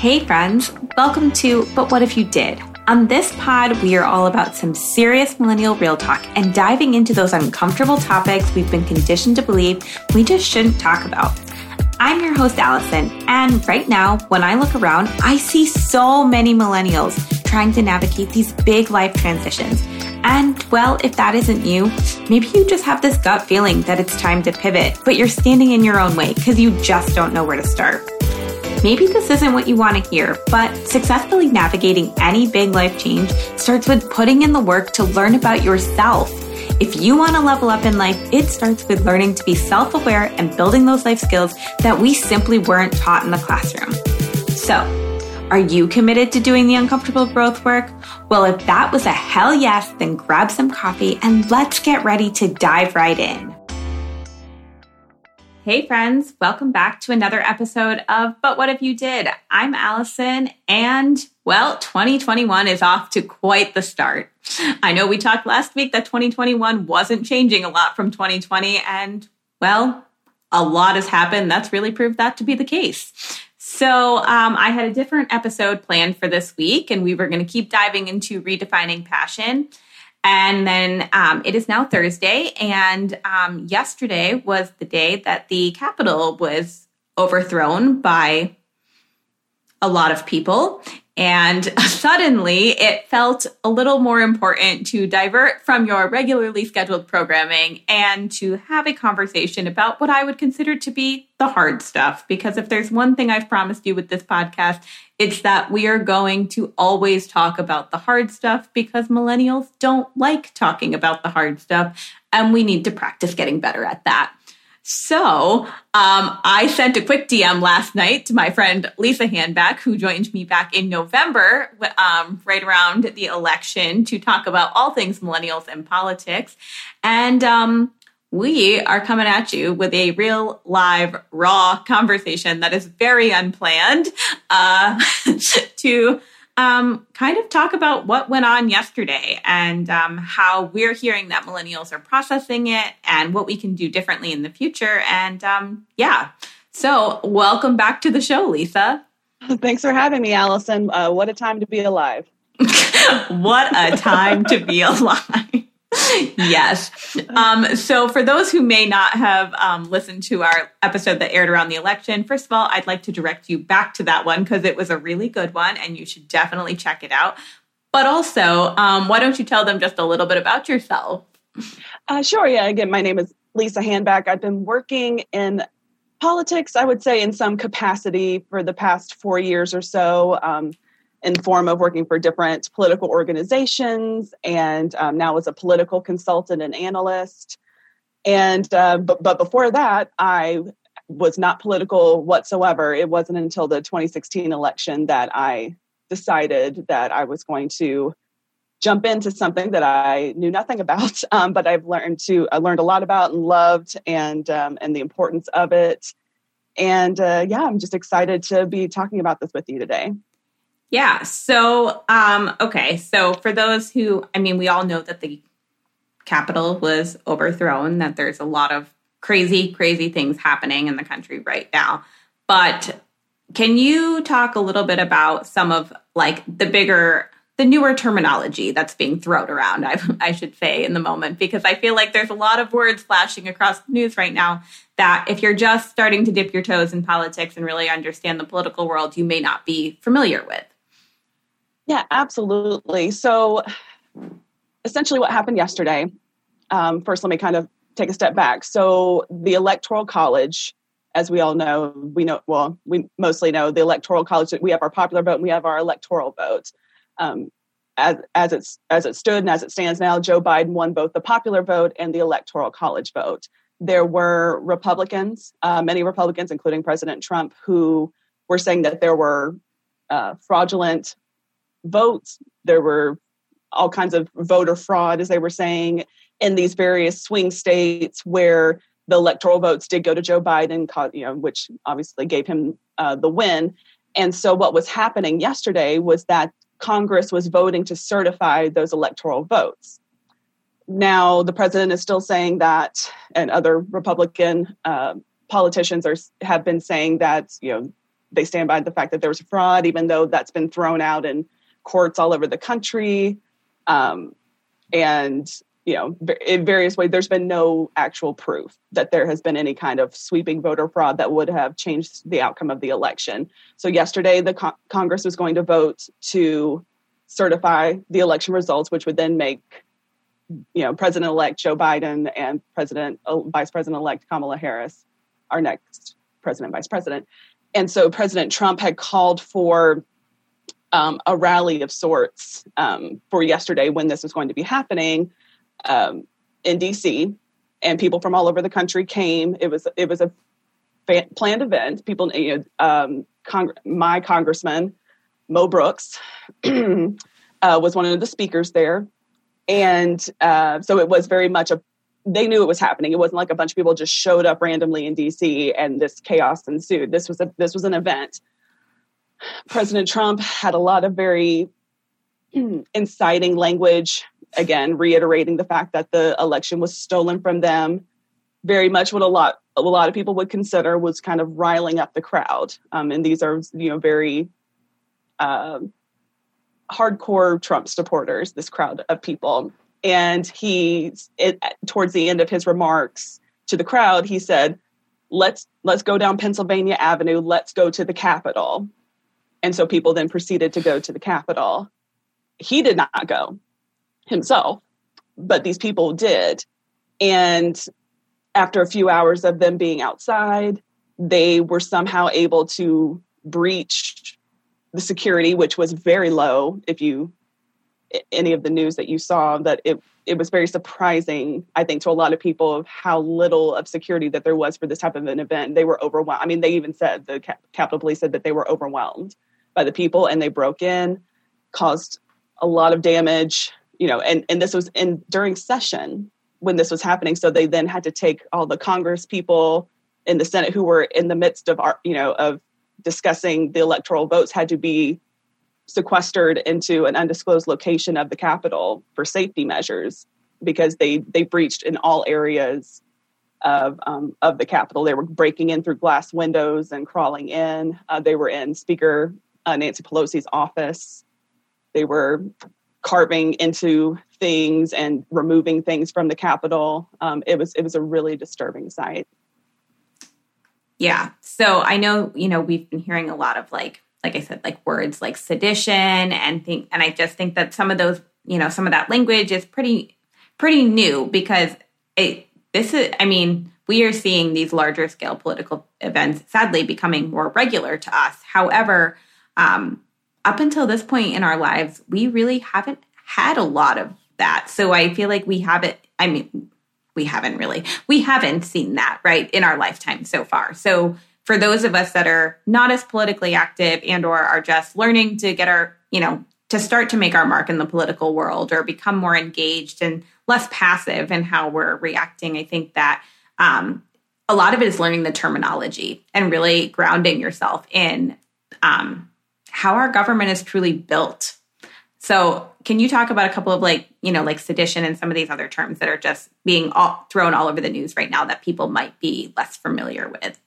Hey, friends, welcome to But What If You Did? On this pod, we are all about some serious millennial real talk and diving into those uncomfortable topics we've been conditioned to believe we just shouldn't talk about. I'm your host, Allison, and right now, when I look around, I see so many millennials trying to navigate these big life transitions. And well, if that isn't you, maybe you just have this gut feeling that it's time to pivot, but you're standing in your own way because you just don't know where to start. Maybe this isn't what you want to hear, but successfully navigating any big life change starts with putting in the work to learn about yourself. If you want to level up in life, it starts with learning to be self aware and building those life skills that we simply weren't taught in the classroom. So, are you committed to doing the uncomfortable growth work? Well, if that was a hell yes, then grab some coffee and let's get ready to dive right in. Hey, friends, welcome back to another episode of But What If You Did? I'm Allison, and well, 2021 is off to quite the start. I know we talked last week that 2021 wasn't changing a lot from 2020, and well, a lot has happened. That's really proved that to be the case. So, um, I had a different episode planned for this week, and we were going to keep diving into redefining passion. And then um, it is now Thursday, and um, yesterday was the day that the Capitol was overthrown by a lot of people. And suddenly it felt a little more important to divert from your regularly scheduled programming and to have a conversation about what I would consider to be the hard stuff. Because if there's one thing I've promised you with this podcast, it's that we are going to always talk about the hard stuff because millennials don't like talking about the hard stuff. And we need to practice getting better at that. So um, I sent a quick DM last night to my friend Lisa Handback, who joined me back in November, um, right around the election, to talk about all things millennials and politics. And um, we are coming at you with a real, live, raw conversation that is very unplanned uh, to um, kind of talk about what went on yesterday and um, how we're hearing that millennials are processing it and what we can do differently in the future. And um, yeah, so welcome back to the show, Lisa. Thanks for having me, Allison. Uh, what a time to be alive. what a time to be alive yes. Um, so, for those who may not have um, listened to our episode that aired around the election, first of all, I'd like to direct you back to that one because it was a really good one and you should definitely check it out. But also, um, why don't you tell them just a little bit about yourself? Uh, sure. Yeah. Again, my name is Lisa Handback. I've been working in politics, I would say, in some capacity for the past four years or so. In form of working for different political organizations and um, now as a political consultant and analyst. And uh, but, but before that i was not political whatsoever. It wasn't until the 2016 election that i decided that i was going to jump into something that i knew nothing about um, but i've learned to i learned a lot about and loved and um, and the importance of it. And uh, yeah i'm just excited to be talking about this with you today yeah. So, um, okay. So, for those who, I mean, we all know that the Capitol was overthrown, that there's a lot of crazy, crazy things happening in the country right now. But can you talk a little bit about some of like the bigger, the newer terminology that's being thrown around, I, I should say, in the moment? Because I feel like there's a lot of words flashing across the news right now that if you're just starting to dip your toes in politics and really understand the political world, you may not be familiar with. Yeah, absolutely. So, essentially, what happened yesterday, um, first, let me kind of take a step back. So, the Electoral College, as we all know, we know, well, we mostly know the Electoral College, we have our popular vote and we have our electoral vote. Um, as, as, it's, as it stood and as it stands now, Joe Biden won both the popular vote and the Electoral College vote. There were Republicans, uh, many Republicans, including President Trump, who were saying that there were uh, fraudulent votes. There were all kinds of voter fraud, as they were saying, in these various swing states where the electoral votes did go to Joe Biden, you know, which obviously gave him uh, the win. And so, what was happening yesterday was that Congress was voting to certify those electoral votes. Now, the president is still saying that, and other Republican uh, politicians are have been saying that you know they stand by the fact that there was fraud, even though that's been thrown out in courts all over the country. Um, and you know, in various ways, there's been no actual proof that there has been any kind of sweeping voter fraud that would have changed the outcome of the election. So, yesterday, the co- Congress was going to vote to certify the election results, which would then make, you know, President-elect Joe Biden and President, uh, Vice President-elect Kamala Harris our next president, vice president. And so, President Trump had called for um, a rally of sorts um, for yesterday when this was going to be happening um, in DC, and people from all over the country came. It was it was a fa- planned event. People, you know, um, Cong- my congressman Mo Brooks uh, was one of the speakers there, and uh, so it was very much a. They knew it was happening. It wasn't like a bunch of people just showed up randomly in DC and this chaos ensued. This was a this was an event. President Trump had a lot of very inciting language again reiterating the fact that the election was stolen from them. Very much what a lot a lot of people would consider was kind of riling up the crowd. Um, and these are you know very uh, hardcore trump supporters this crowd of people. And he it, towards the end of his remarks to the crowd he said let's let's go down pennsylvania avenue. Let's go to the capitol and so people then proceeded to go to the capitol he did not go himself, but these people did. And after a few hours of them being outside, they were somehow able to breach the security, which was very low. If you any of the news that you saw, that it it was very surprising, I think, to a lot of people of how little of security that there was for this type of an event. They were overwhelmed. I mean, they even said the Capitol Police said that they were overwhelmed by the people, and they broke in, caused a lot of damage you know, and, and this was in during session when this was happening. So they then had to take all the Congress people in the Senate who were in the midst of our, you know, of discussing the electoral votes had to be sequestered into an undisclosed location of the Capitol for safety measures because they they breached in all areas of um, of the Capitol. They were breaking in through glass windows and crawling in. Uh, they were in Speaker uh, Nancy Pelosi's office. They were carving into things and removing things from the Capitol. Um, it was it was a really disturbing sight. Yeah. So I know you know we've been hearing a lot of like like I said like words like sedition and think and I just think that some of those you know some of that language is pretty pretty new because it this is I mean we are seeing these larger scale political events sadly becoming more regular to us. However, um, up until this point in our lives, we really haven't had a lot of that. So I feel like we haven't, I mean, we haven't really, we haven't seen that, right, in our lifetime so far. So for those of us that are not as politically active and or are just learning to get our, you know, to start to make our mark in the political world or become more engaged and less passive in how we're reacting, I think that um, a lot of it is learning the terminology and really grounding yourself in um, how our government is truly built. So, can you talk about a couple of like, you know, like sedition and some of these other terms that are just being all, thrown all over the news right now that people might be less familiar with?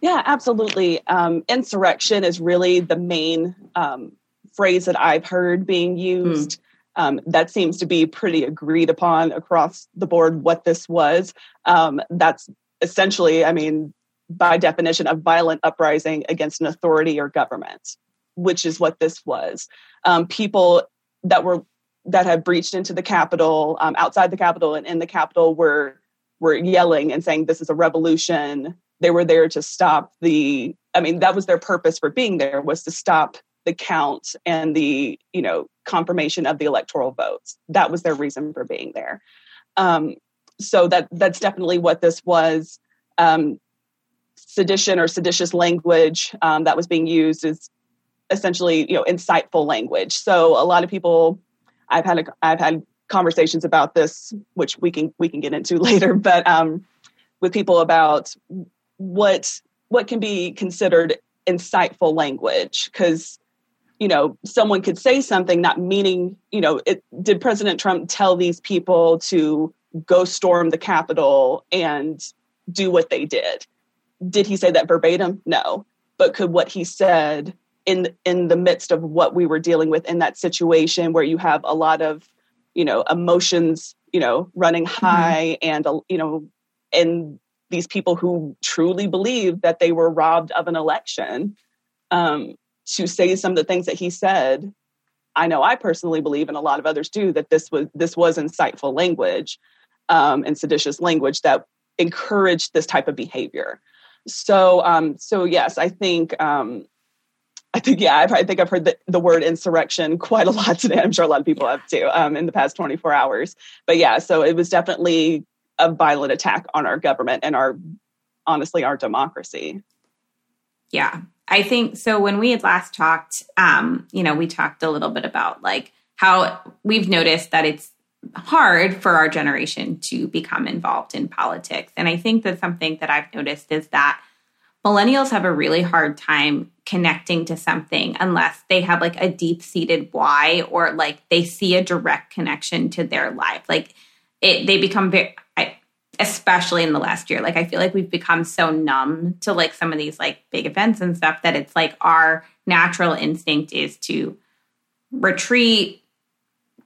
Yeah, absolutely. Um, insurrection is really the main um, phrase that I've heard being used. Mm. Um, that seems to be pretty agreed upon across the board what this was. Um, that's essentially, I mean, by definition, a violent uprising against an authority or government which is what this was. Um, people that were that had breached into the Capitol, um, outside the Capitol, and in the Capitol were were yelling and saying, "This is a revolution." They were there to stop the. I mean, that was their purpose for being there was to stop the count and the you know confirmation of the electoral votes. That was their reason for being there. Um, so that that's definitely what this was. Um, sedition or seditious language um, that was being used is essentially you know insightful language. So a lot of people i've had a, i've had conversations about this which we can we can get into later but um with people about what what can be considered insightful language. Because you know someone could say something not meaning you know it did president trump tell these people to go storm the capitol and do what they did? Did he say that verbatim? No. But could what he said in in the midst of what we were dealing with in that situation where you have a lot of you know emotions you know running mm-hmm. high mm-hmm. and uh, you know and these people who truly believe that they were robbed of an election um, to say some of the things that he said i know i personally believe and a lot of others do that this was this was insightful language um, and seditious language that encouraged this type of behavior so um, so yes i think um, I think, yeah, I, think I've heard the, the word insurrection quite a lot today. I'm sure a lot of people have too um, in the past 24 hours. But yeah, so it was definitely a violent attack on our government and our, honestly, our democracy. Yeah, I think so. When we had last talked, um, you know, we talked a little bit about like how we've noticed that it's hard for our generation to become involved in politics. And I think that something that I've noticed is that millennials have a really hard time connecting to something unless they have like a deep seated why or like they see a direct connection to their life. Like it, they become very, especially in the last year, like I feel like we've become so numb to like some of these like big events and stuff that it's like our natural instinct is to retreat,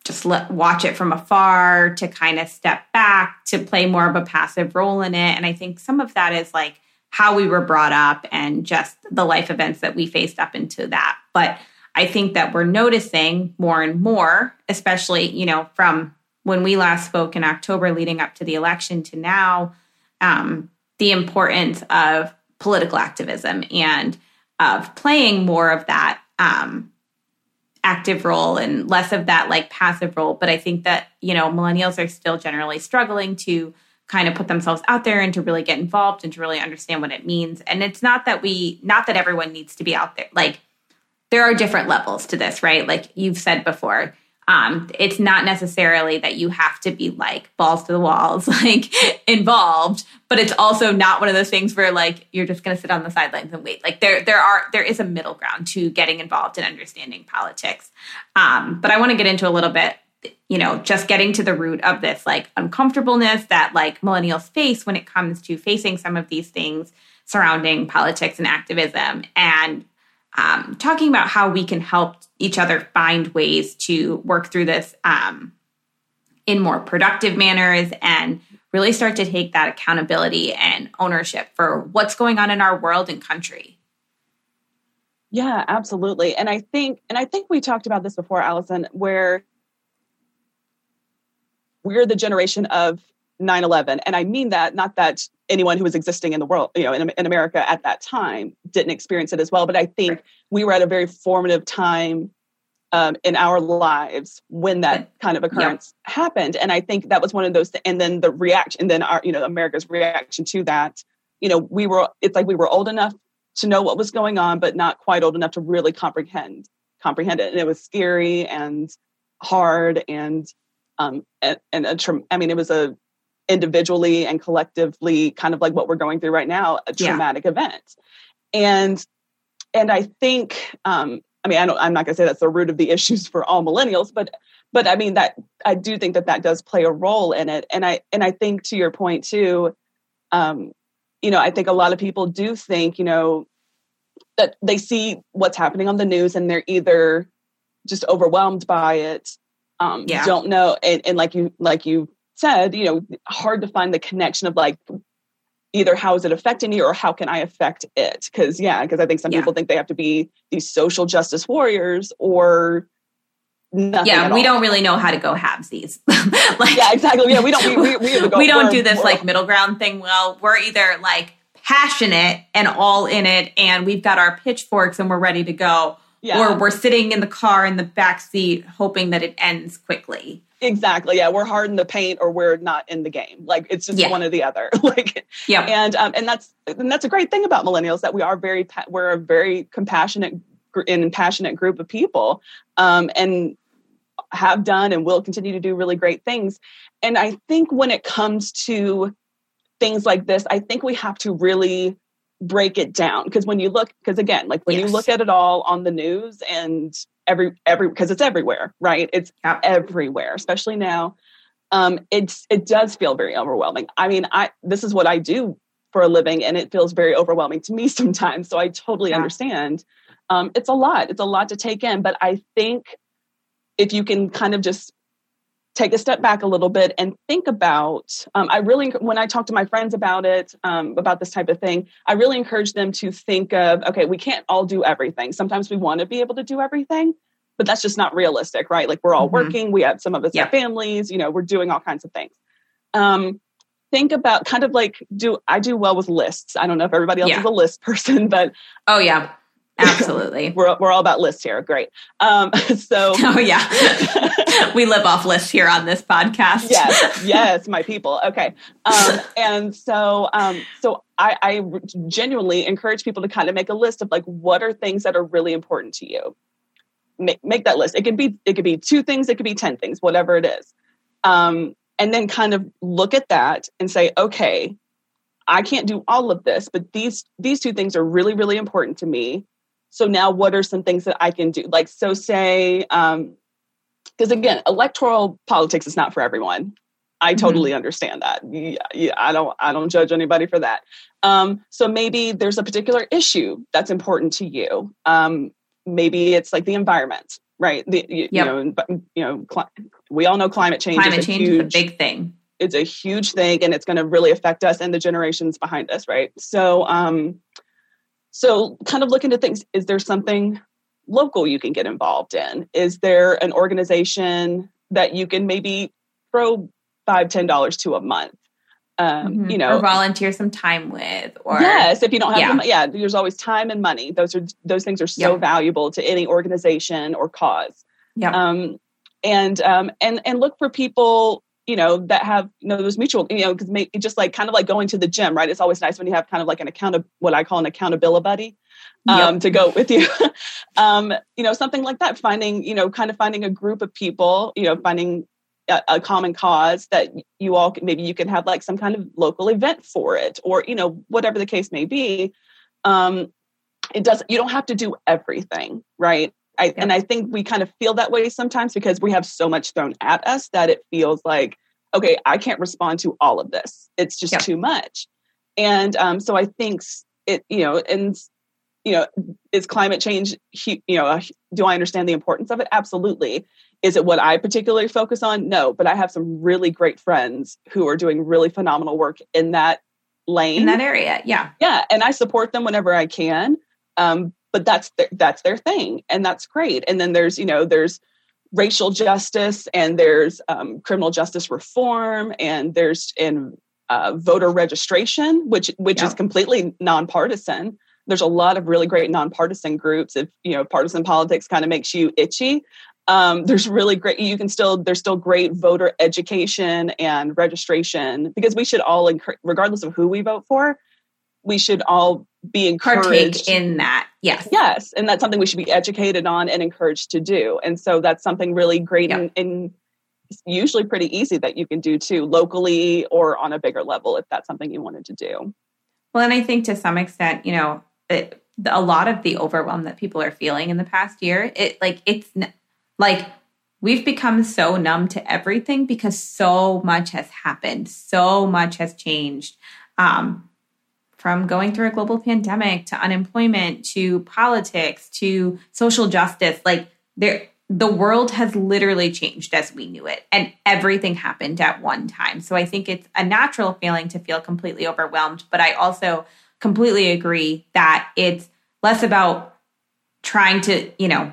just let watch it from afar, to kind of step back, to play more of a passive role in it. And I think some of that is like how we were brought up and just the life events that we faced up into that. But I think that we're noticing more and more, especially, you know, from when we last spoke in October leading up to the election to now, um, the importance of political activism and of playing more of that um, active role and less of that like passive role. But I think that, you know, millennials are still generally struggling to kind of put themselves out there and to really get involved and to really understand what it means. And it's not that we, not that everyone needs to be out there. Like, there are different levels to this, right? Like you've said before, um, it's not necessarily that you have to be like balls to the walls, like involved, but it's also not one of those things where like you're just going to sit on the sidelines and wait. Like there, there are there is a middle ground to getting involved and understanding politics. Um, but I want to get into a little bit you know, just getting to the root of this like uncomfortableness that like millennials face when it comes to facing some of these things surrounding politics and activism and um, talking about how we can help each other find ways to work through this um, in more productive manners and really start to take that accountability and ownership for what's going on in our world and country. Yeah, absolutely. And I think and I think we talked about this before Allison where we're the generation of 9-11 and i mean that not that anyone who was existing in the world you know in, in america at that time didn't experience it as well. But i think we were at a very formative time um, in our lives when that kind of occurrence yeah. happened. And i think that was one of those th- and then the reaction and then our you know america's reaction to that you know we were it's like we were old enough to know what was going on but not quite old enough to really comprehend comprehend it. And it was scary and hard and um, and, and a tra- I mean, it was a individually and collectively kind of like what we're going through right now, a traumatic yeah. event. And and I think, um, I mean, I don't, I'm not going to say that's the root of the issues for all millennials, but but I mean that I do think that that does play a role in it. And I and I think to your point too, um, you know, I think a lot of people do think, you know, that they see what's happening on the news and they're either just overwhelmed by it um, yeah. don't know and, and like you like you said you know hard to find the connection of like either how is it affecting me or how can I affect it? Because yeah, because I think some yeah. people think they have to be these social justice warriors or nothing. Yeah, we don't really know how to go halvesies. like, yeah, exactly. Yeah, we don't. We, we, we, we don't do this like middle ground thing. Well, we're either like passionate and all in it, and we've got our pitchforks and we're ready to go, yeah. or we're sitting in the car in the back seat hoping that it ends quickly. Exactly. Yeah, we're hard in the paint or we're not in the game. Like it's just yeah. one or the other. like yeah. And um, and that's and that's a great thing about millennials that we are very we're a very compassionate and passionate group of people, um, and have done and will continue to do really great things. And I think when it comes to things like this, I think we have to really break it down because when you look because again like when yes. you look at it all on the news and every every because it's everywhere right it's yep. everywhere especially now um it's it does feel very overwhelming i mean i this is what i do for a living and it feels very overwhelming to me sometimes. So I totally Yeah. understand. Um, it's a lot. It's a lot to take in. But I think if you can kind of just take a step back a little bit and think about um, i really when i talk to my friends about it um, about this type of thing i really encourage them to think of okay we can't all do everything sometimes we want to be able to do everything but that's just not realistic right like we're all Mhm. working we have some of us Yeah. have families you know we're doing all kinds of things um, think about kind of like do i do well with lists i don't know if everybody else Yeah. is a list person but Oh yeah, absolutely. we're, we're all about lists here. Great. Um, so oh yeah, we live off lists here on this podcast. yes yes my people. Okay. Um, and so um, so I, I genuinely encourage people to kind of make a list of like what are things that are really important to you. Make, make that list. It could be it could be two things it could be 10 things whatever it is. Um, and then kind of look at that and say okay i can't do all of this but these these two things are really really important to me so now what are some things that i can do? Like so say um, because again electoral politics is not for everyone. I Mhm. totally understand that. Yeah, yeah, i don't i don't judge anybody for that. Um, so maybe there's a particular issue that's important to you. Um, maybe it's like the environment right? The, you, Yep. you know you know cli- we all know climate change Climate is a change huge is a big thing. it's a huge thing and it's going to really affect us and the generations behind us right? So um so kind of look into things is there something local you can get involved in is there an organization that you can maybe throw five ten dollars to a month um Mhm. you know or volunteer some time with, or yes if you don't have Yeah. them yeah there's always time and money those are those things are so Yep. valuable to any organization or cause yeah, um, and um, and and look for people you know that have you know those mutual you know because just like kind of like going to the gym right? It's always nice when you have kind of like an account of what i call an accountability buddy um, Yep. to go with you. Um, you know something like that finding you know kind of finding a group of people you know finding a, a common cause that you all maybe you can have like some kind of local event for it or you know whatever the case may be um, it doesn't you don't have to do everything right? I, and i think we kind of feel that way sometimes because we have so much thrown at us that it feels like okay i can't respond to all of this. It's just Yeah. too much. And um, so i think it you know and you know is climate change you know do i understand the importance of it? Absolutely. Is it what i particularly focus on? No but i have some really great friends who are doing really phenomenal work in that lane. In that area. Yeah, yeah and i support them whenever i can um, but that's their, that's their thing and that's great. And then there's you know there's racial justice and there's um, criminal justice reform and there's in uh, voter registration which which is completely nonpartisan. There's a lot of really great nonpartisan groups if you know partisan politics kind of makes you itchy. Um, there's really great you can still there's still great voter education and registration because we should all encourage regardless of who we vote for we should all be encouraged partake in that. Yes, yes and that's something we should be educated on and encouraged to do and so that's something really great Yeah. and, and usually pretty easy that you can do too locally or on a bigger level if that's something you wanted to do Well, and I think to some extent, you know, it, a lot of the overwhelm that people are feeling in the past year, it like it's n- like we've become so numb to everything because so much has happened, so much has changed. Um, from going through a global pandemic to unemployment to politics to social justice, like there, the world has literally changed as we knew it, and everything happened at one time. So I think it's a natural feeling to feel completely overwhelmed, but I also completely agree that it's less about trying to, you know,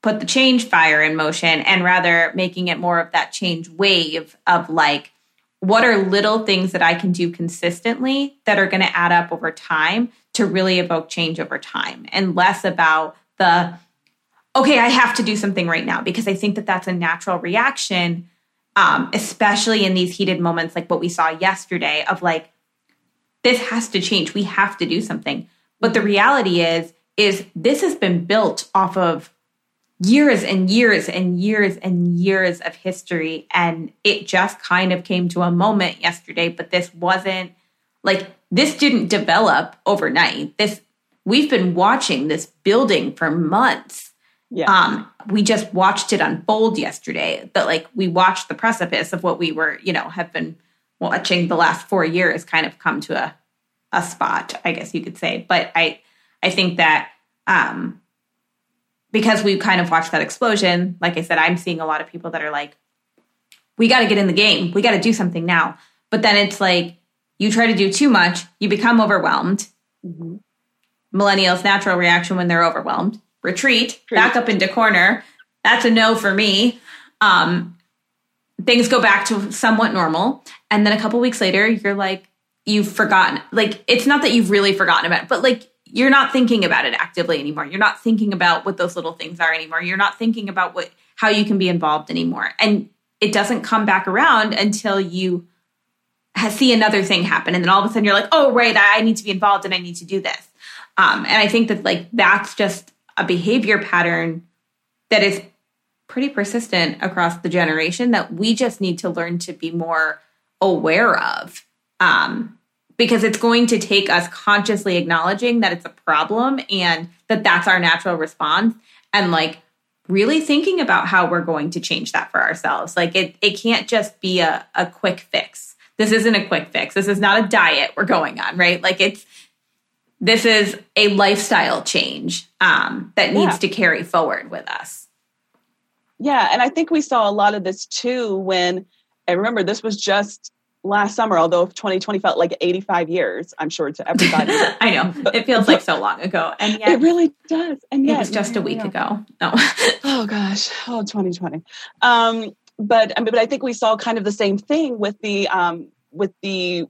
put the change fire in motion and rather making it more of that change wave of like, what are little things that I can do consistently that are going to add up over time to really evoke change over time and less about the, okay, I have to do something right now because I think that that's a natural reaction, um, especially in these heated moments like what we saw yesterday of like, this has to change. We have to do something. But the reality is, is this has been built off of years and years and years and years of history. And it just kind of came to a moment yesterday, but this wasn't like this didn't develop overnight. This we've been watching this building for months. yeah Um, we just watched it unfold yesterday. But like we watched the precipice of what we were, you know, have been watching the last four years kind of come to a a spot, I guess you could say. But I I think that um because we kind of watched that explosion, like I said, I'm seeing a lot of people that are like, we got to get in the game. We got to do something now. But then it's like you try to do too much, you become overwhelmed. Mm-hmm. Millennials' natural reaction when they're overwhelmed retreat, retreat, back up into corner. That's a no for me. Um, things go back to somewhat normal. And then a couple weeks later, you're like, you've forgotten. Like, it's not that you've really forgotten about it, but like, you're not thinking about it actively anymore. You're not thinking about what those little things are anymore. You're not thinking about what how you can be involved anymore. And it doesn't come back around until you see another thing happen and then all of a sudden you're like oh right i need to be involved and i need to do this um, and i think that like that's just a behavior pattern that is pretty persistent across the generation that we just need to learn to be more aware of um, because it's going to take us consciously acknowledging that it's a problem and that that's our natural response and like really thinking about how we're going to change that for ourselves like it it can't just be a, a quick fix this isn't a quick fix this is not a diet we're going on right like it's this is a lifestyle change um, that needs yeah. to carry forward with us. Yeah, and I think we saw a lot of this too when, and remember, this was just last summer, although 2020 felt like 85 years, I'm sure to everybody. I know. It feels like so long ago. And yet it really does. And yet it was just a week ago. No. oh gosh. Oh, 2020. Um, but I mean, but I think we saw kind of the same thing with the um, with the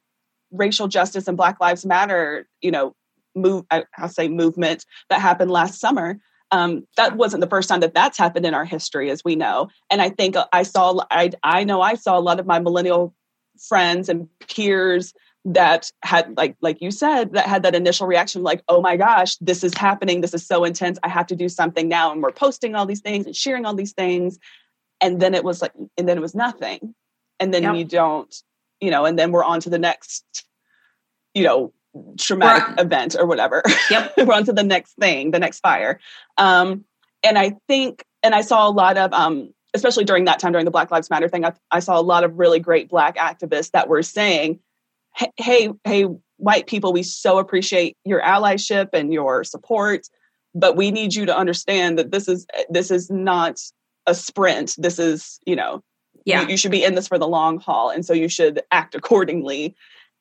racial justice and Black Lives Matter, you know, move I'll say movement that happened last summer. Um, that wasn't the first time that that's happened in our history, as we know. And I think I saw I I know I saw a lot of my millennial friends and peers that had like like you said that had that initial reaction like oh my gosh this is happening this is so intense i have to do something now and we're posting all these things and sharing all these things and then it was like and then it was nothing and then yep. you don't you know and then we're on to the next you know traumatic event or whatever. Yep. We're on to the next thing, the next fire. Um, and I think, and I saw a lot of, um, especially during that time, during the Black Lives Matter thing, I, I saw a lot of really great Black activists that were saying, hey, hey, white people, we so appreciate your allyship and your support, but we need you to understand that this is this is not a sprint. This is, you know, yeah. you, you should be in this for the long haul, and so you should act accordingly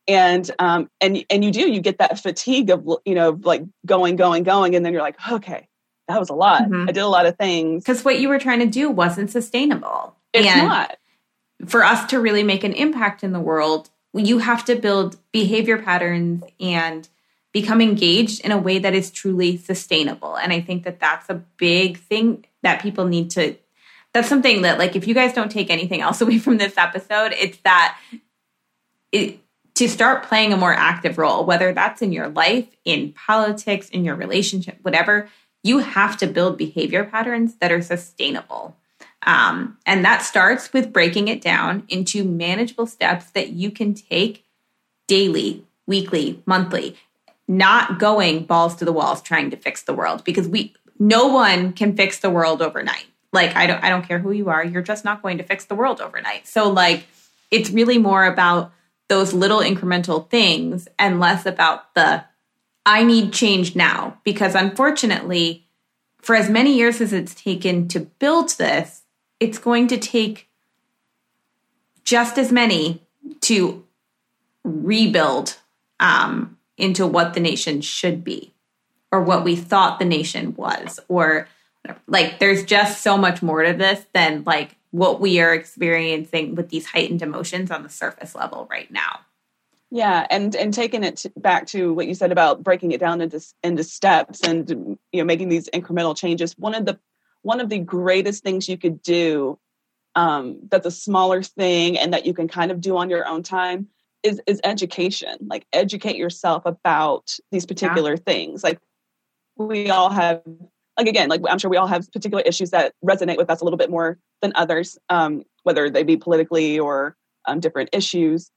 and um and and you do you get that fatigue of you know like going going going and then you're like okay that was a lot. Mm-hmm. i did a lot of things. Because what you were trying to do wasn't sustainable. It's and not. for us to really make an impact in the world you have to build behavior patterns and become engaged in a way that is truly sustainable. And i think that that's a big thing that people need to that's something that like if you guys don't take anything else away from this episode it's that it to start playing a more active role, whether that's in your life, in politics, in your relationship, whatever, you have to build behavior patterns that are sustainable. Um, and that starts with breaking it down into manageable steps that you can take daily, weekly, monthly, not going balls to the walls trying to fix the world because we no one can fix the world overnight. Like I don't I don't care who you are, you're just not going to fix the world overnight. So like it's really more about those little incremental things and less about the I need change now. Because unfortunately, for as many years as it's taken to build this, it's going to take just as many to rebuild um, into what the nation should be or what we thought the nation was or like there's just so much more to this than like what we are experiencing with these heightened emotions on the surface level right now. Yeah, and and taking it back to what you said about breaking it down into into steps and you know making these incremental changes. One of the one of the greatest things you could do um, that's a smaller thing and that you can kind of do on your own time is is education. Like educate yourself about these particular yeah. things. Like we all have like again, like I'm sure we all have particular issues that resonate with us a little bit more than others, um, whether they be politically or um, different issues.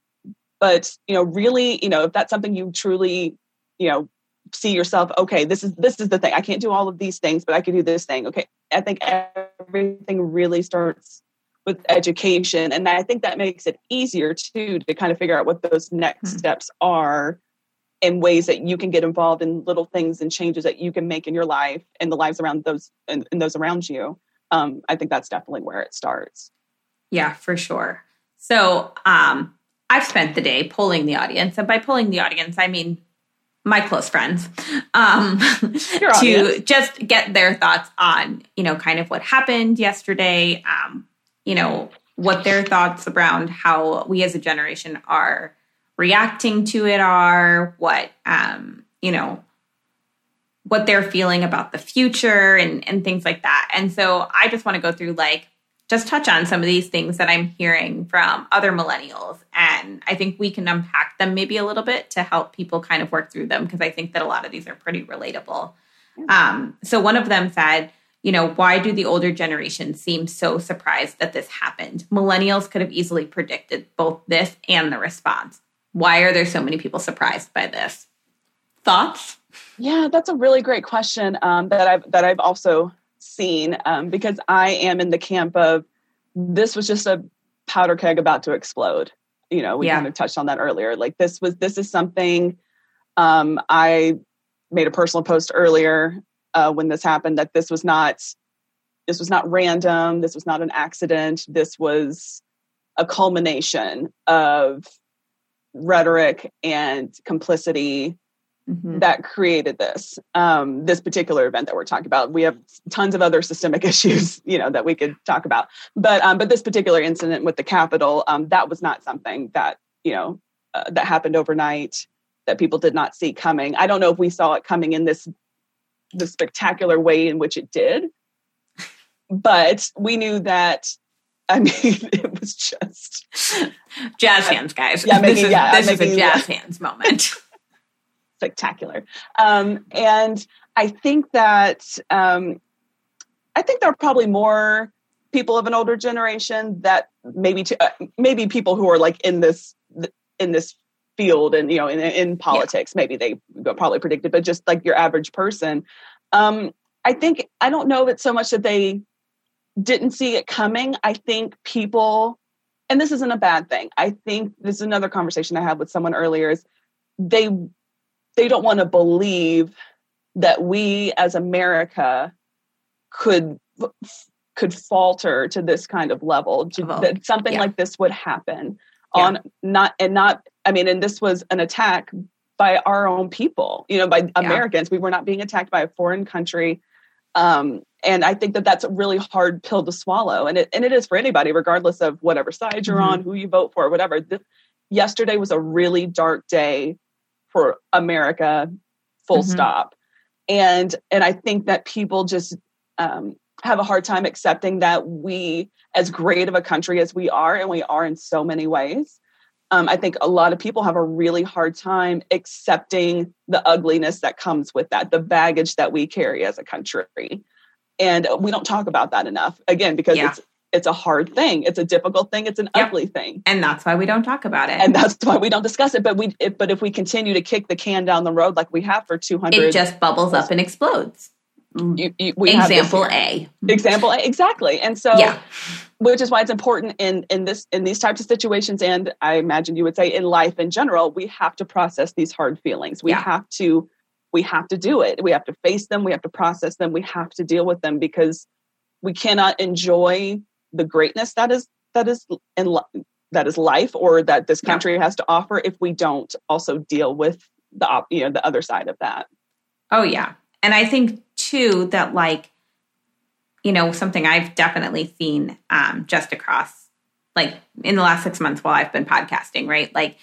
But you know, really, you know, if that's something you truly, you know, see yourself, okay, this is this is the thing. I can't do all of these things, but I can do this thing. Okay, I think everything really starts with education, and I think that makes it easier too to kind of figure out what those next mm-hmm. steps are in ways that you can get involved in little things and changes that you can make in your life and the lives around those and, and those around you um, i think that's definitely where it starts yeah for sure so um, i've spent the day polling the audience and by polling the audience i mean my close friends um, to just get their thoughts on you know kind of what happened yesterday um, you know what their thoughts around how we as a generation are reacting to it are, what um, you know, what they're feeling about the future and and things like that. And so I just want to go through like just touch on some of these things that I'm hearing from other millennials. And I think we can unpack them maybe a little bit to help people kind of work through them because I think that a lot of these are pretty relatable. Um, so one of them said, you know, why do the older generation seem so surprised that this happened? Millennials could have easily predicted both this and the response. Why are there so many people surprised by this? Thoughts? Yeah, that's a really great question um, that I've that I've also seen um, because I am in the camp of this was just a powder keg about to explode. You know, we yeah. kind of touched on that earlier. Like this was this is something um, I made a personal post earlier uh, when this happened that this was not this was not random. This was not an accident. This was a culmination of rhetoric and complicity mm-hmm. that created this um, this particular event that we're talking about. We have tons of other systemic issues, you know, that we could talk about, but um, but this particular incident with the Capitol, um, that was not something that you know uh, that happened overnight that people did not see coming. I don't know if we saw it coming in this the spectacular way in which it did, but we knew that I mean, it was just jazz hands, guys. Yeah, making, this is, yeah, this making, is a jazz hands moment. Spectacular. Um, and I think that um, I think there are probably more people of an older generation that maybe to, uh, maybe people who are like in this in this field and you know in, in politics yeah. maybe they probably predicted but just like your average person um, i think i don't know if it's so much that they didn't see it coming. I think people, and this isn't a bad thing. I think this is another conversation I had with someone earlier is they they don't want to believe that we as America could could falter to this kind of level to, that something yeah. like this would happen yeah. on not and not i mean and this was an attack by our own people you know by yeah. americans we were not being attacked by a foreign country um, and I think that that's a really hard pill to swallow, and it and it is for anybody, regardless of whatever side you're mm-hmm. on, who you vote for, whatever. This, yesterday was a really dark day for America, full mm-hmm. stop, and and I think that people just um, have a hard time accepting that we, as great of a country as we are, and we are in so many ways, um, I think a lot of people have a really hard time accepting the ugliness that comes with that, the baggage that we carry as a country. And we don't talk about that enough, again, because yeah. it's it's a hard thing. It's a difficult thing. It's an yep. ugly thing, and that's why we don't talk about it. And that's why we don't discuss it. But we, if, but if we continue to kick the can down the road like we have for two hundred, it just bubbles up and explodes. You, you, example A. Example A, exactly. And so, yeah. which is why it's important in in this in these types of situations, and I imagine you would say in life in general, we have to process these hard feelings. We yeah. have to we have to do it. We have to face them. We have to process them. We have to deal with them because we cannot enjoy the greatness that is that is in that is life or that this country has to offer if we don't also deal with the you know the other side of that. Oh yeah, and I think too that like you know something i've definitely seen um just across like in the last six months while i've been podcasting right? Like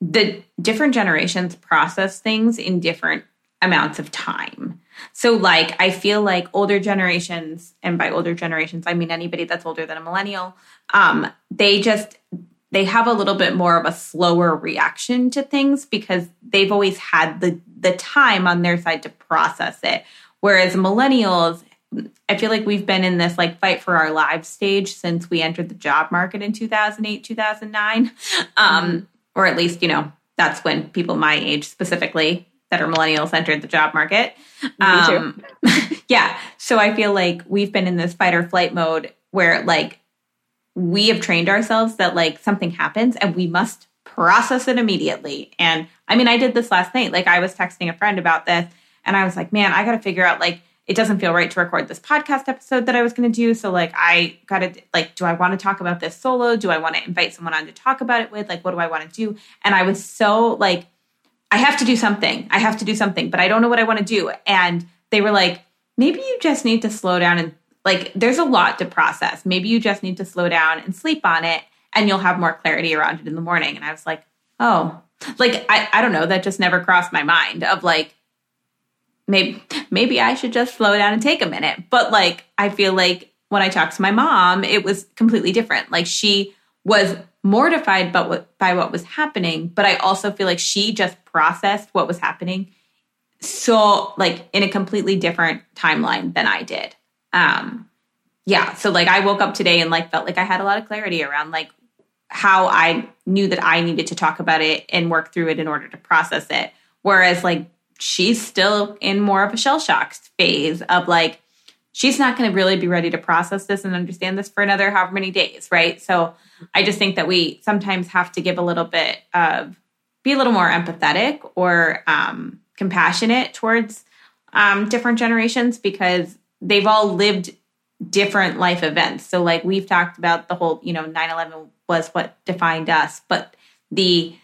the different generations process things in different amounts of time so like i feel like older generations and by older generations i mean anybody that's older than a millennial um they just they have a little bit more of a slower reaction to things because they've always had the the time on their side to process it Whereas millennials, I feel like we've been in this like fight for our lives stage since we entered the job market in 2008, 2009. Um, mm-hmm. Or at least, you know, that's when people my age specifically that are millennials entered the job market. Um, yeah. So I feel like we've been in this fight or flight mode where like we have trained ourselves that like something happens and we must process it immediately. And I mean, I did this last night. Like I was texting a friend about this and I was like, man, I got to figure out like it doesn't feel right to record this podcast episode that I was going to do. So like I got to like do I want to talk about this solo? Do I want to invite someone on to talk about it with? Like what do I want to do? And I was so like I have to do something. I have to do something, but I don't know what I want to do. And they were like, maybe you just need to slow down and like there's a lot to process. Maybe you just need to slow down and sleep on it and you'll have more clarity around it in the morning. And I was like, oh, like I, I don't know, that just never crossed my mind of like maybe maybe I should just slow down and take a minute. But like I feel like when I talked to my mom, it was completely different. Like she was mortified by what, by what was happening, but I also feel like she just processed what was happening so like in a completely different timeline than I did. Um yeah, so like I woke up today and like felt like I had a lot of clarity around like how I knew that I needed to talk about it and work through it in order to process it. Whereas like she's still in more of a shell shock phase of like she's not going to really be ready to process this and understand this for another however many days, right? So I just think that we sometimes have to give a little bit of be a little more empathetic or um, compassionate towards um, different generations because they've all lived different life events. So like we've talked about the whole, you know, 9/11 was what defined us, but the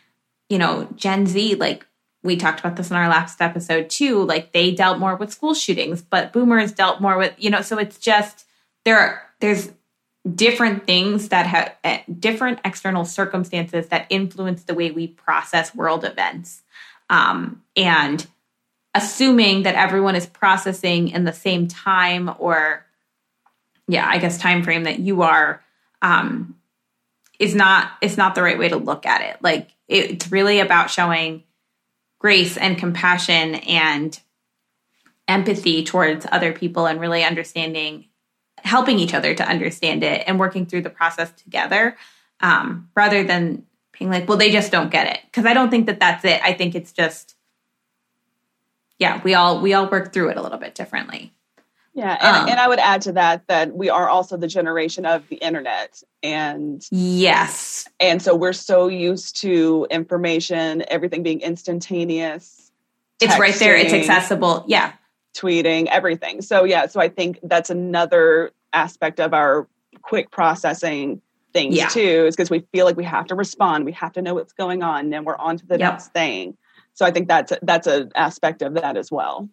you know, Gen Z like we talked about this in our last episode too, like they dealt more with school shootings, but boomers dealt more with, you know, so it's just there are there's different things that have eh, different external circumstances that influence the way we process world events. Um, and assuming that everyone is processing in the same time or yeah, I guess time frame that you are um, is not it's not the right way to look at it. Like it, it's really about showing grace and compassion and empathy towards other people and really understanding helping each other to understand it and working through the process together um, rather than being like well they just don't get it. Because i don't think that that's it. I think it's just yeah we all we all work through it a little bit differently yeah and, um, and i would add to that that we are also the generation of the internet and yes. and so we're so used to information everything being instantaneous it's texting, right there it's accessible yeah. tweeting everything. So yeah so i think that's another aspect of our quick processing things yeah. too is because we feel like we have to respond we have to know what's going on and we're on to the yep. next thing. So i think that's that's an aspect of that as well.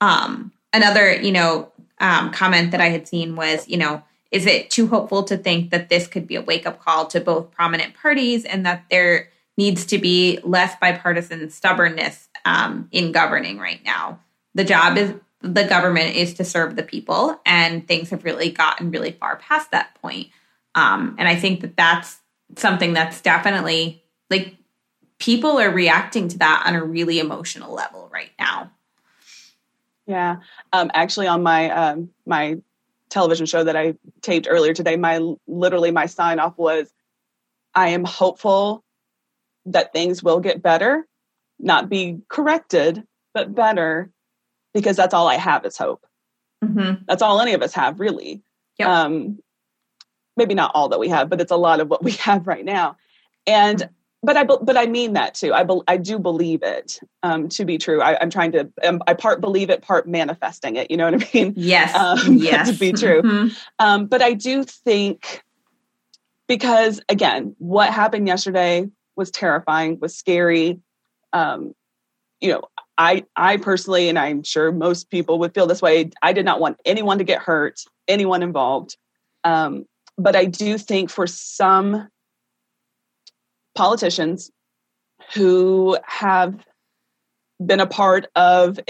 Um another you know um, comment that i had seen was you know is it too hopeful to think that this could be a wake up call to both prominent parties and that there needs to be less bipartisan stubbornness um, in governing right now? The job is the government is to serve the people and things have really gotten really far past that point. Um, and i think that that's something that's definitely like people are reacting to that on a really emotional level right now yeah um, actually on my um, my television show that i taped earlier today my literally my sign off was i am hopeful that things will get better not be corrected but better because that's all I have is hope. Mm-hmm. That's all any of us have, really. Yep. Um, maybe not all that we have, but it's a lot of what we have right now. And but I but I mean that too. I be, I do believe it um, to be true. I, am trying to um, I part believe it, part manifesting it. You know what I mean? Yes, um, yes, to be true. Mm-hmm. Um, but I do think because again, what happened yesterday was terrifying, was scary. Um, you know, I I personally, and I'm sure most people would feel this way. I did not want anyone to get hurt, anyone involved. Um, but I do think for some politicians who have been a part of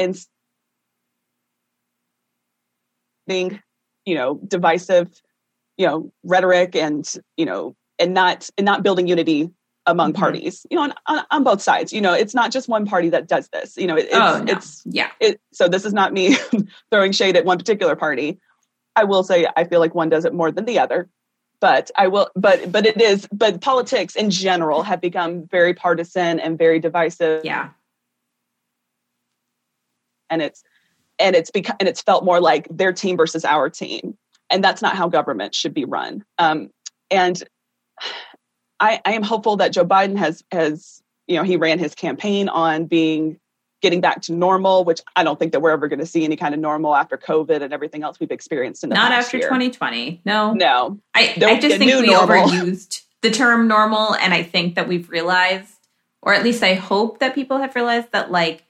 being, you know, divisive, you know, rhetoric and you know, and not and not building unity among mm-hmm. parties you know on, on, on, both sides you know it's not just one party that does this you know it, it's, oh, no. it's yeah it, so this is not me throwing shade at one particular party i will say i feel like one does it more than the other but i will but but it is but politics in general have become very partisan and very divisive. Yeah. And it's and it's become and it's felt more like their team versus our team. And that's not how government should be run. Um, and I, I am hopeful that Joe Biden has has you know, he ran his campaign on being getting back to normal, which I don't think that we're ever going to see any kind of normal after COVID and everything else we've experienced in the not after year. 2020. No, No, I, I just think we normal. overused the term normal, and I think that we've realized, or at least I hope that people have realized that like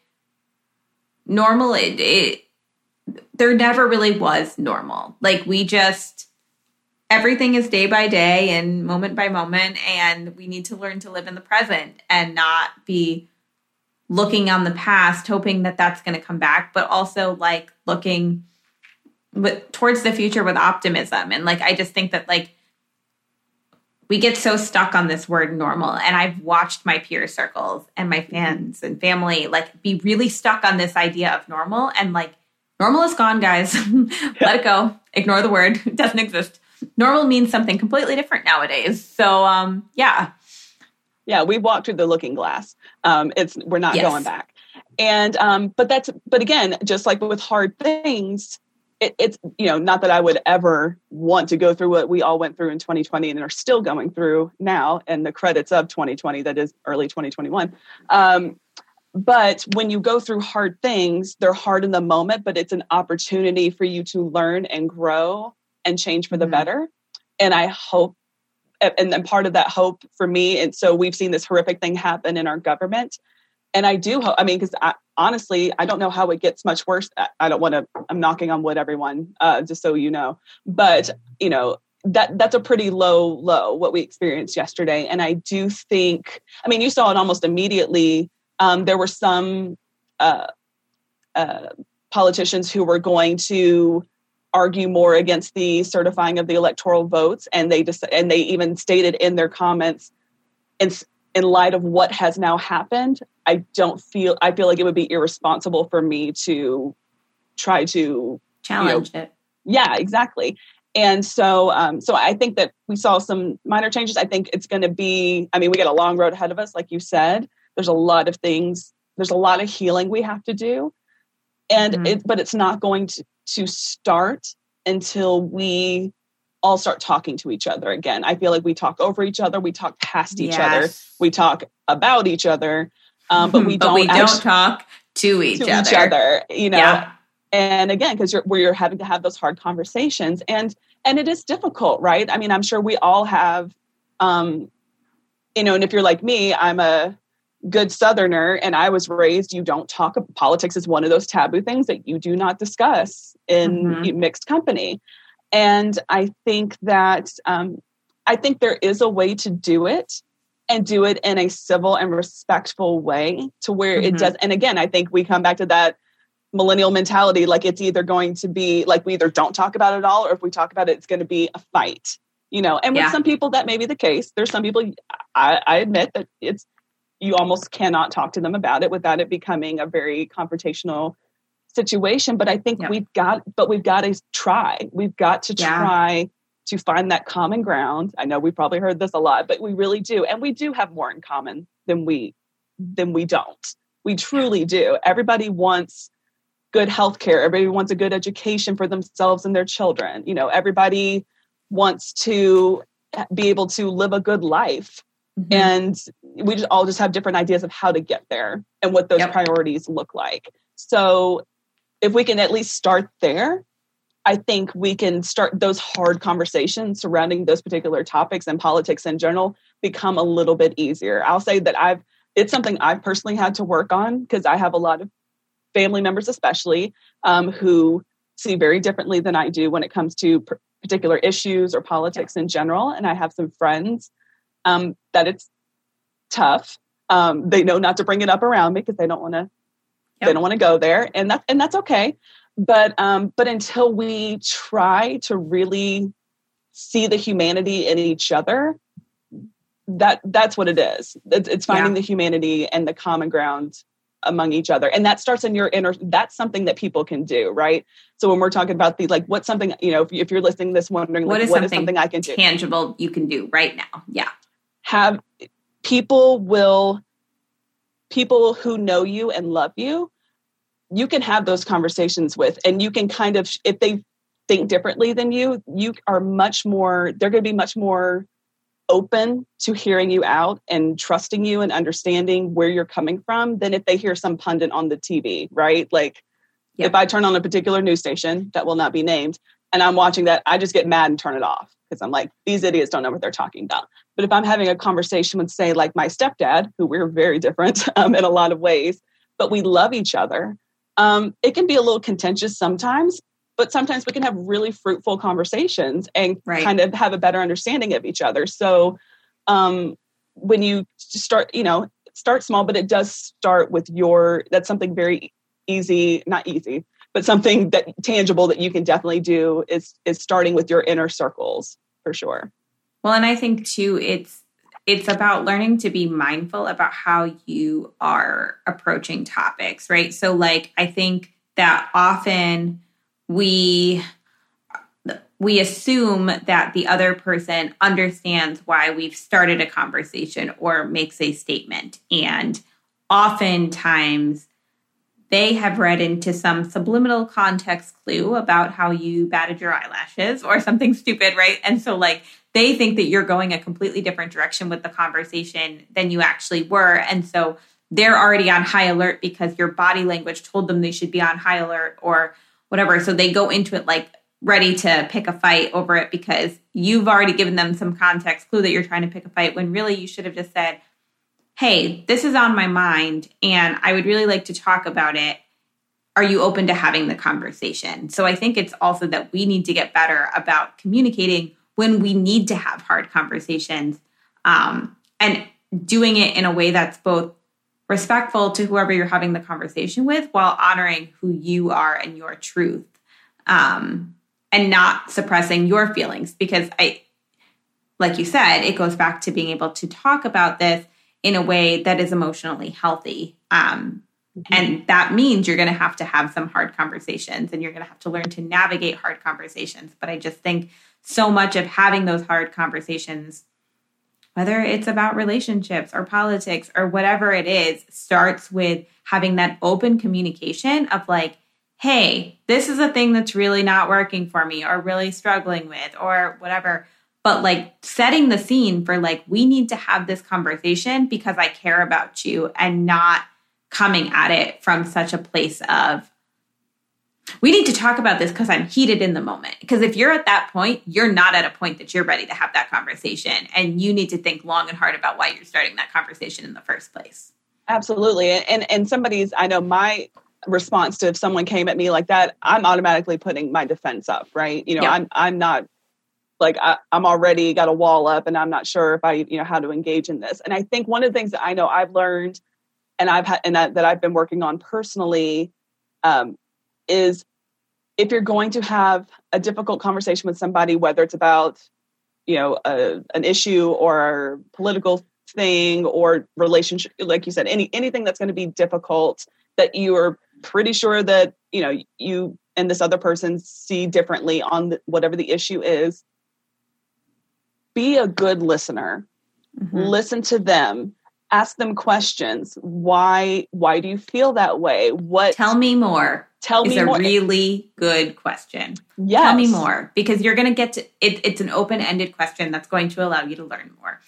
normal, it, it there never really was normal. Like we just everything is day by day and moment by moment, and we need to learn to live in the present and not be looking on the past, hoping that that's going to come back, but also like looking with towards the future with optimism. And like i just think that like we get so stuck on this word normal and i've watched my peer circles and my fans and family like be really stuck on this idea of normal and like normal is gone guys. Let it go. Ignore the word. It doesn't exist. Normal means something completely different nowadays. So um yeah yeah, we walked through the looking glass. Um, it's we're not Yes. going back. And um, but that's but again, just like with hard things, it, it's you know not that I would ever want to go through what we all went through in 2020 and are still going through now, and the credits of 2020 that is early 2021. Um, but when you go through hard things, they're hard in the moment, but it's an opportunity for you to learn and grow and change for the Mhm. better. And I hope and then part of that hope for me and so we've seen this horrific thing happen in our government. And i do hope i mean because honestly i don't know how it gets much worse. I, don't want to i'm knocking on wood everyone uh, just so you know. But you know that that's a pretty low low what we experienced yesterday. And i do think i mean you saw it almost immediately. Um, there were some uh, uh, politicians who were going to argue more against the certifying of the electoral votes and they just and they even stated in their comments in in light of what has now happened i don't feel i feel like it would be irresponsible for me to try to challenge it. Yeah exactly. And so um so i think that we saw some minor changes. I think it's going to be i mean we got a long road ahead of us like you said. There's a lot of things there's a lot of healing we have to do. And Mhm. it but it's not going to to start until we all start talking to each other again. I feel like we talk over each other we talk past each other we talk about each other um, but we don't we don't talk to each to other each other. you know? Yeah. And again because you're where you're having to have those hard conversations and and it is difficult right? I mean i'm sure we all have um you know and if you're like me i'm a good southerner and i was raised you don't talk politics is one of those taboo things that you do not discuss in Mhm. mixed company and i think that um i think there is a way to do it and do it in a civil and respectful way to where it Mhm. does and again i think we come back to that millennial mentality like it's either going to be like we either don't talk about it at all or if we talk about it it's going to be a fight you know and with Yeah. some people that may be the case there's some people I, I admit that it's you almost cannot talk to them about it without it becoming a very confrontational situation. But i think Yeah. we've got but we've got to try. We've got to Yeah. try to find that common ground. I know we've probably heard this a lot but we really do. And we do have more in common than we than we don't. We truly do. Everybody wants good health care everybody wants a good education for themselves and their children. You know everybody wants to be able to live a good life Mhm. and we just all just have different ideas of how to get there and what those Yep. priorities look like so if we can at least start there i think we can start those hard conversations surrounding those particular topics and politics in general become a little bit easier i'll say that i've it's something i've personally had to work on because i have a lot of family members especially um, who see very differently than i do when it comes to p- particular issues or politics in general and i have some friends um, that it's tough. Um, they know not to bring it up around me because they don't want to. They don't want to go there, and that and that's okay. But um, but until we try to really see the humanity in each other, that that's what it is. It's, it's finding the humanity and the common ground among each other, and that starts in your inner. That's something that people can do, right? So when we're talking about the like, what's something you know, if, you- if you're listening to this, wondering What like, is what is something something I can do? tangible you can do right now yeah have people will people who know you and love you you can have those conversations with and you can kind of if they think differently than you you are much more they're going to be much more open to hearing you out and trusting you and understanding where you're coming from than if they hear some pundit on the TV, right? Like if I turn on a particular news station that will not be named and I'm watching that, I just get mad and turn it off because I'm like, these idiots don't know what they're talking about. But if I'm having a conversation with, say, like my stepdad, who we're very different um, in a lot of ways, but we love each other, um, it can be a little contentious sometimes but sometimes we can have really fruitful conversations and right. kind of have a better understanding of each other so um, when you start you know start small but it does start with your that's something very easy not easy but something that tangible that you can definitely do is is starting with your inner circles for sure well and i think too it's it's about learning to be mindful about how you are approaching topics right? So like i think that often we we assume that the other person understands why we've started a conversation or makes a statement. And oftentimes they have read into some subliminal context clue about how you batted your eyelashes or something stupid right? And so like they think that you're going a completely different direction with the conversation than you actually were and so they're already on high alert because your body language told them they should be on high alert or whatever. So they go into it like ready to pick a fight over it because you've already given them some context clue that you're trying to pick a fight when really you should have just said, Hey, this is on my mind and I would really like to talk about it. Are you open to having the conversation? So I think it's also that we need to get better about communicating when we need to have hard conversations um, and doing it in a way that's both respectful to whoever you're having the conversation with while honoring who you are and your truth um, and not suppressing your feelings because i like you said it goes back to being able to talk about this in a way that is emotionally healthy um, mm-hmm. and that means you're going to have to have some hard conversations and you're going to have to learn to navigate hard conversations but i just think so much of having those hard conversations whether it's about relationships or politics or whatever it is, starts with having that open communication of like, hey, this is a thing that's really not working for me or really struggling with or whatever. But like setting the scene for like, we need to have this conversation because I care about you and not coming at it from such a place of, we need to talk about this because I'm heated in the moment. Because if you're at that point, you're not at a point that you're ready to have that conversation. And you need to think long and hard about why you're starting that conversation in the first place. Absolutely. And and somebody's I know my response to if someone came at me like that, I'm automatically putting my defense up, right? You know, yep. I'm I'm not like I, am already got a wall up and I'm not sure if I, you know, how to engage in this. And I think one of the things that I know I've learned and I've had and that, that I've been working on personally um, is if you're going to have a difficult conversation with somebody, whether it's about, you know, a, an issue or a political thing or relationship, like you said, any anything that's going to be difficult that you are pretty sure that you know you and this other person see differently on the, whatever the issue is. Be a good listener. Mm-hmm. Listen to them ask them questions. Why why do you feel that way? What tell me more tell me more is a more. really good question. Yes. tell me more because you're going to get to it, it's an open-ended question that's going to allow you to learn more.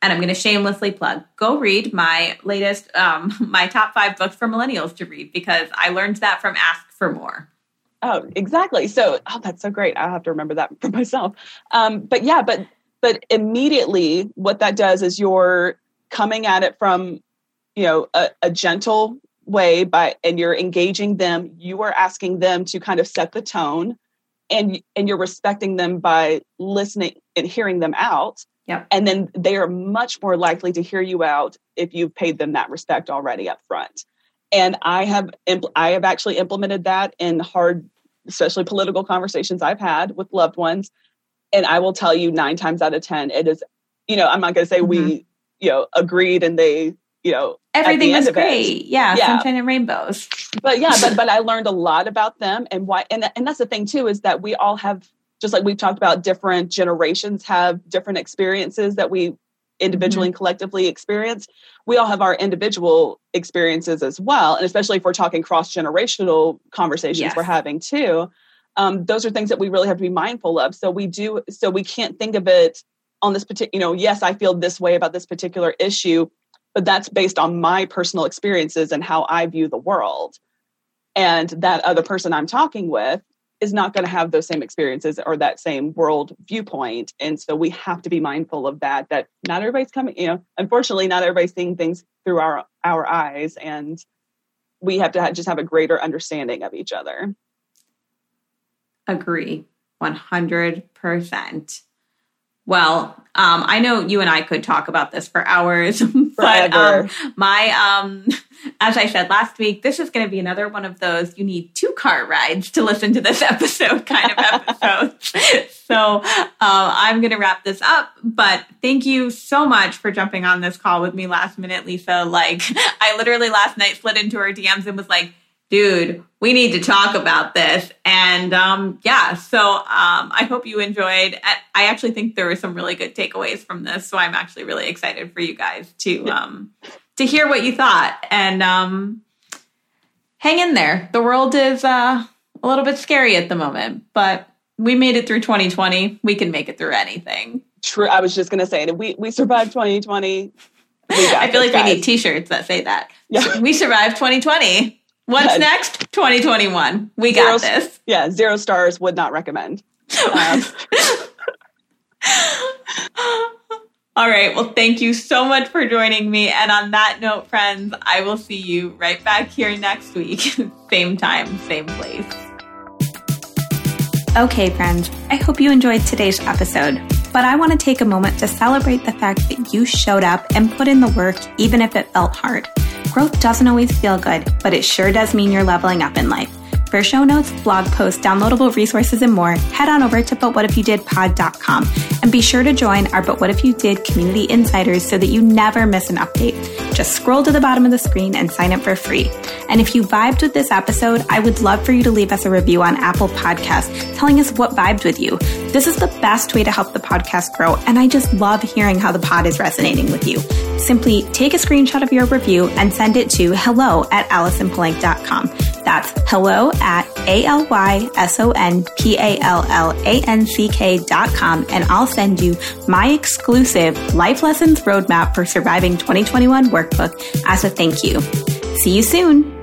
And i'm going to shamelessly plug go read my latest um, my top five books for millennials to read because i learned that from ask for more. Oh exactly. So oh that's so great. I'll have to remember that for myself. Um, but yeah but but immediately what that does is you're coming at it from you know a, a gentle way by and you're engaging them you are asking them to kind of set the tone and and you're respecting them by listening and hearing them out yep. and then they are much more likely to hear you out if you've paid them that respect already up front and i have impl- i have actually implemented that in hard especially political conversations i've had with loved ones and i will tell you nine times out of ten it is you know i'm not going to say mm-hmm. we you know agreed and they you know everything was great. Yeah, yeah. Sunshine and rainbows. But yeah but but i learned a lot about them and why and, and that's the thing too is that we all have just like we've talked about different generations have different experiences that we individually mm-hmm. and collectively experience. We all have our individual experiences as well and especially if we're talking cross generational conversations yes. we're having too um, those are things that we really have to be mindful of. So we do so we can't think of it on this particular, you know, yes, I feel this way about this particular issue, but that's based on my personal experiences and how I view the world. And that other person I'm talking with is not going to have those same experiences or that same world viewpoint. And so we have to be mindful of that, that not everybody's coming, you know, unfortunately, not everybody's seeing things through our, our eyes. And we have to just have a greater understanding of each other. Agree 100%. Well, um, I know you and I could talk about this for hours, but um, my, um, as I said last week, this is going to be another one of those you need two car rides to listen to this episode kind of episodes. so uh, I'm going to wrap this up, but thank you so much for jumping on this call with me last minute, Lisa. Like, I literally last night slid into her DMs and was like, dude, we need to talk about this. And um, yeah, so um, I hope you enjoyed. I actually think there were some really good takeaways from this. So I'm actually really excited for you guys to um, to hear what you thought. And um, hang in there. The world is uh, a little bit scary at the moment, but we made it through 2020. We can make it through anything. True. I was just going to say that we, we survived 2020. I feel like guys. we need t-shirts that say that. Yeah. We survived 2020. What's yeah. next? 2021. We got zero, this. Yeah, zero stars would not recommend. Um. All right. Well, thank you so much for joining me. And on that note, friends, I will see you right back here next week. same time, same place. Okay, friends, I hope you enjoyed today's episode. But I want to take a moment to celebrate the fact that you showed up and put in the work, even if it felt hard. Growth doesn't always feel good, but it sure does mean you're leveling up in life. For show notes, blog posts, downloadable resources, and more, head on over to butwhatifyoudidpod.com and be sure to join our But What If You Did community insiders so that you never miss an update. Just scroll to the bottom of the screen and sign up for free. And if you vibed with this episode, I would love for you to leave us a review on Apple Podcasts telling us what vibed with you. This is the best way to help the podcast grow, and I just love hearing how the pod is resonating with you. Simply take a screenshot of your review and send it to hello at AlysonPallanck.com. That's hello at A-L-Y-S-O-N-P-A-L-L-A-N-C-K dot com and I'll send you my exclusive Life Lessons Roadmap for Surviving 2021 workbook as a thank you. See you soon.